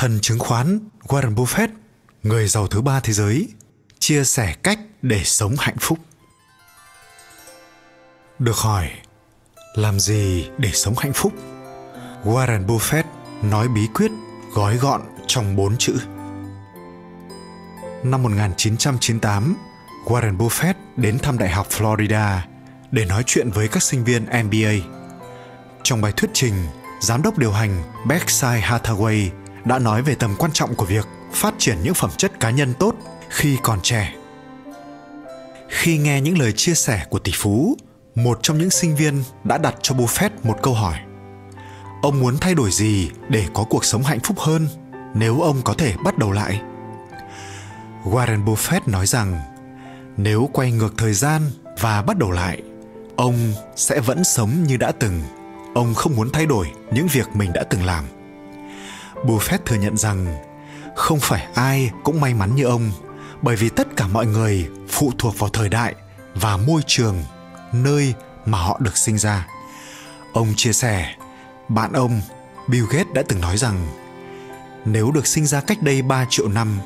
thần chứng khoán Warren Buffett, người giàu thứ ba thế giới, chia sẻ cách để sống hạnh phúc. Được hỏi, làm gì để sống hạnh phúc? Warren Buffett nói bí quyết gói gọn trong bốn chữ. Năm 1998, Warren Buffett đến thăm Đại học Florida để nói chuyện với các sinh viên MBA. Trong bài thuyết trình, giám đốc điều hành Berkshire Hathaway đã nói về tầm quan trọng của việc phát triển những phẩm chất cá nhân tốt khi còn trẻ. Khi nghe những lời chia sẻ của tỷ phú, một trong những sinh viên đã đặt cho Buffett một câu hỏi. Ông muốn thay đổi gì để có cuộc sống hạnh phúc hơn nếu ông có thể bắt đầu lại? Warren Buffett nói rằng nếu quay ngược thời gian và bắt đầu lại, ông sẽ vẫn sống như đã từng. Ông không muốn thay đổi những việc mình đã từng làm. Buffett thừa nhận rằng không phải ai cũng may mắn như ông, bởi vì tất cả mọi người phụ thuộc vào thời đại và môi trường, nơi mà họ được sinh ra. Ông chia sẻ, bạn ông bill gates đã từng nói rằng, nếu được sinh ra cách đây 3 triệu năm,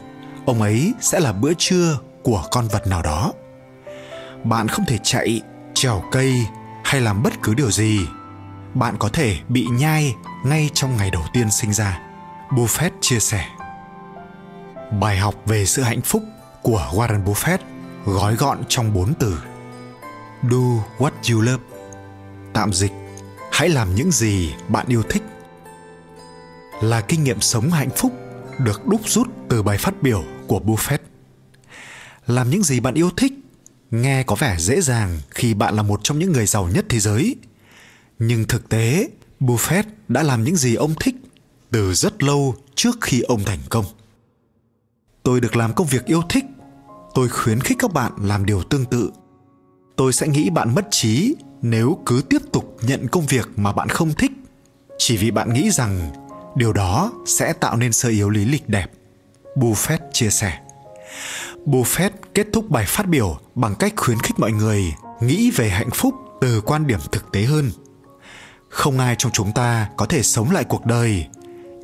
ông ấy sẽ là bữa trưa của con vật nào đó. Bạn không thể chạy, trèo cây hay làm bất cứ điều gì. Bạn có thể bị nhai ngay trong ngày đầu tiên sinh ra buffett chia sẻ. Bài học về sự hạnh phúc của warren buffett, gói gọn trong bốn từ. Do what you love. Tạm dịch, hãy làm những gì bạn yêu thích. Là kinh nghiệm sống hạnh phúc được đúc rút từ bài phát biểu của buffett. Làm những gì bạn yêu thích, nghe có vẻ dễ dàng khi bạn là một trong những người giàu nhất thế giới. Nhưng thực tế, buffett đã làm những gì ông thích từ rất lâu trước khi ông thành công. Tôi được làm công việc yêu thích. Tôi khuyến khích các bạn làm điều tương tự. Tôi sẽ nghĩ bạn mất trí nếu cứ tiếp tục nhận công việc mà bạn không thích, chỉ vì bạn nghĩ rằng điều đó sẽ tạo nên sơ yếu lý lịch đẹp. Buffett chia sẻ. Buffett kết thúc bài phát biểu bằng cách khuyến khích mọi người nghĩ về hạnh phúc từ quan điểm thực tế hơn. Không ai trong chúng ta có thể sống lại cuộc đời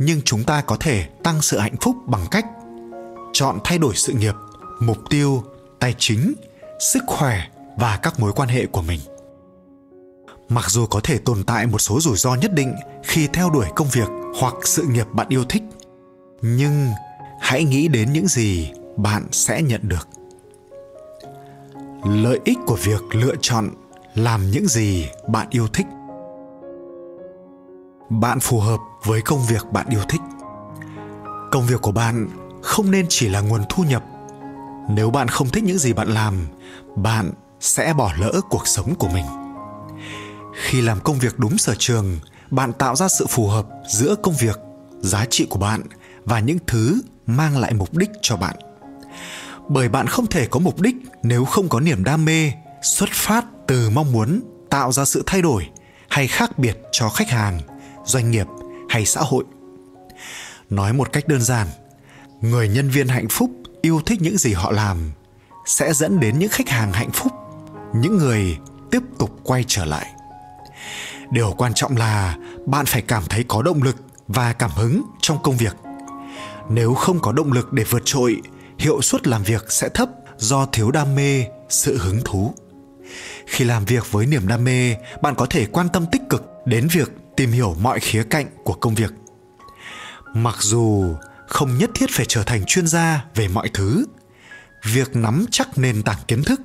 nhưng chúng ta có thể tăng sự hạnh phúc bằng cách chọn thay đổi sự nghiệp, mục tiêu, tài chính, sức khỏe và các mối quan hệ của mình. Mặc dù có thể tồn tại một số rủi ro nhất định khi theo đuổi công việc hoặc sự nghiệp bạn yêu thích, nhưng hãy nghĩ đến những gì bạn sẽ nhận được. Lợi ích của việc lựa chọn làm những gì bạn yêu thích bạn phù hợp với công việc bạn yêu thích. Công việc của bạn không nên chỉ là nguồn thu nhập. Nếu bạn không thích những gì bạn làm, bạn sẽ bỏ lỡ cuộc sống của mình. Khi làm công việc đúng sở trường, bạn tạo ra sự phù hợp giữa công việc, giá trị của bạn và những thứ mang lại mục đích cho bạn. Bởi bạn không thể có mục đích nếu không có niềm đam mê, xuất phát từ mong muốn tạo ra sự thay đổi hay khác biệt cho khách hàng doanh nghiệp hay xã hội. Nói một cách đơn giản, người nhân viên hạnh phúc yêu thích những gì họ làm sẽ dẫn đến những khách hàng hạnh phúc, những người tiếp tục quay trở lại. Điều quan trọng là bạn phải cảm thấy có động lực và cảm hứng trong công việc. Nếu không có động lực để vượt trội, hiệu suất làm việc sẽ thấp do thiếu đam mê, sự hứng thú. Khi làm việc với niềm đam mê, bạn có thể quan tâm tích cực đến việc tìm hiểu mọi khía cạnh của công việc. Mặc dù không nhất thiết phải trở thành chuyên gia về mọi thứ, việc nắm chắc nền tảng kiến thức,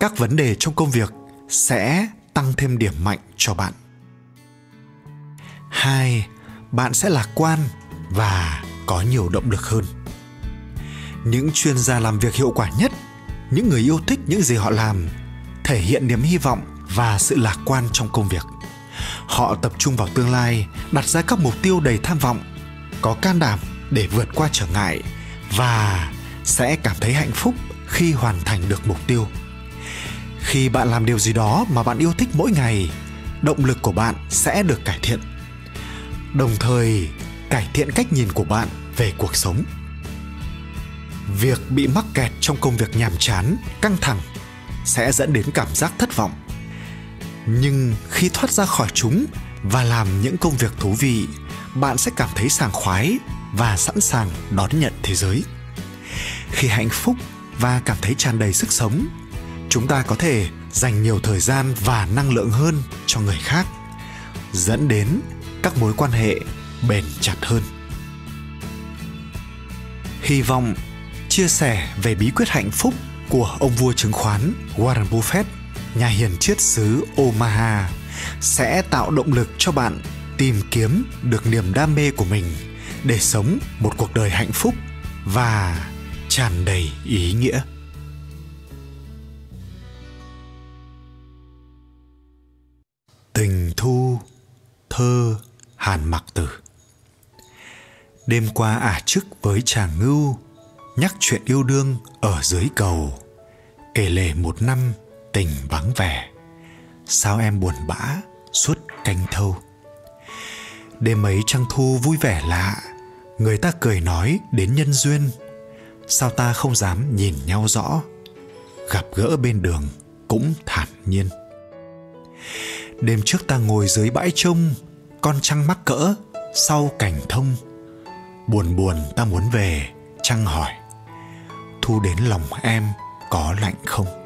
các vấn đề trong công việc sẽ tăng thêm điểm mạnh cho bạn. Hai, bạn sẽ lạc quan và có nhiều động lực hơn. Những chuyên gia làm việc hiệu quả nhất, những người yêu thích những gì họ làm, thể hiện niềm hy vọng và sự lạc quan trong công việc họ tập trung vào tương lai, đặt ra các mục tiêu đầy tham vọng, có can đảm để vượt qua trở ngại và sẽ cảm thấy hạnh phúc khi hoàn thành được mục tiêu. Khi bạn làm điều gì đó mà bạn yêu thích mỗi ngày, động lực của bạn sẽ được cải thiện. Đồng thời, cải thiện cách nhìn của bạn về cuộc sống. Việc bị mắc kẹt trong công việc nhàm chán, căng thẳng sẽ dẫn đến cảm giác thất vọng nhưng khi thoát ra khỏi chúng và làm những công việc thú vị bạn sẽ cảm thấy sảng khoái và sẵn sàng đón nhận thế giới. Khi hạnh phúc và cảm thấy tràn đầy sức sống chúng ta có thể dành nhiều thời gian và năng lượng hơn cho người khác dẫn đến các mối quan hệ bền chặt hơn. Hy vọng chia sẻ về bí quyết hạnh phúc của ông vua chứng khoán Warren Buffett, nhà hiền triết xứ Omaha sẽ tạo động lực cho bạn tìm kiếm được niềm đam mê của mình để sống một cuộc đời hạnh phúc và tràn đầy ý nghĩa. Tình thu, thơ, Hàn Mặc Tử Đêm qua ả chức với chàng ngưu, nhắc chuyện yêu đương ở dưới cầu, kể lể một năm tình vắng vẻ. Sao em buồn bã, suốt canh thâu. Đêm ấy trăng thu vui vẻ lạ. Người ta cười nói đến nhân duyên. Sao ta không dám nhìn nhau rõ? Gặp gỡ bên đường cũng thản nhiên. Đêm trước ta ngồi dưới bãi trông, con trăng mắc cỡ sau cảnh thông. Buồn buồn ta muốn về, trăng hỏi, thu đến lòng em có lạnh không?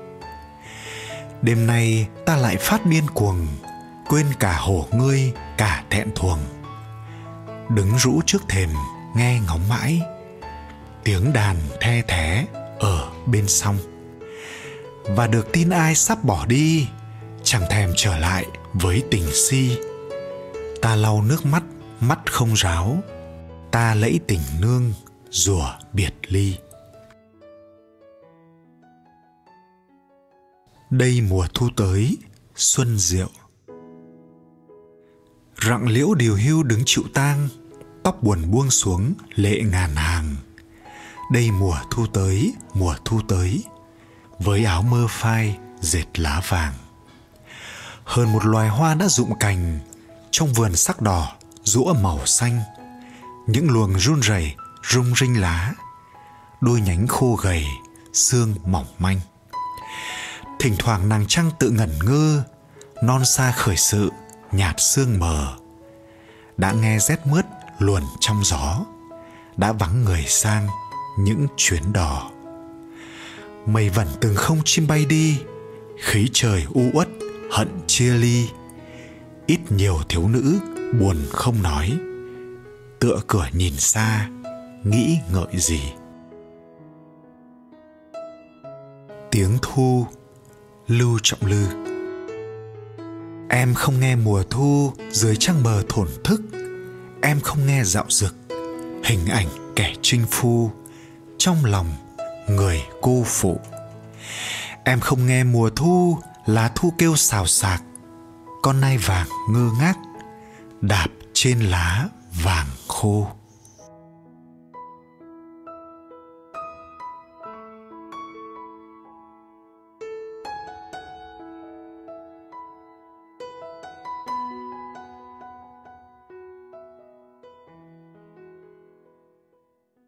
Đêm nay ta lại phát điên cuồng, quên cả hổ ngươi, cả thẹn thuồng. Đứng rũ trước thềm, nghe ngóng mãi. Tiếng đàn the thé ở bên sông và được tin ai sắp bỏ đi, chẳng thèm trở lại với tình si. Ta lau nước mắt mắt không ráo. Ta lẫy tình nương, rùa biệt ly. Đây mùa thu tới, xuân diệu rặng liễu điều hưu đứng chịu tang tóc buồn buông xuống lệ ngàn hàng. Đây mùa thu tới, mùa thu tới, với áo mơ phai, dệt lá vàng. Hơn một loài hoa đã rụng cành, trong vườn sắc đỏ, rũa màu xanh. Những luồng run rẩy, rung rinh lá, đôi nhánh khô gầy, xương mỏng manh thỉnh thoảng nàng trăng tự ngẩn ngơ, non xa khởi sự, nhạt sương mờ. Đã nghe rét mướt luồn trong gió, đã vắng người sang những chuyến đò. Mây vẩn từng không chim bay đi, khí trời u uất, hận chia ly. Ít nhiều thiếu nữ buồn không nói, tựa cửa nhìn xa, nghĩ ngợi gì. Tiếng thu lưu trọng lư. Em không nghe mùa thu dưới trăng mờ thổn thức. Em không nghe dạo dực, hình ảnh kẻ trinh phu trong lòng người cô phụ. Em không nghe mùa thu lá thu kêu xào xạc, con nai vàng ngơ ngác, đạp trên lá vàng khô.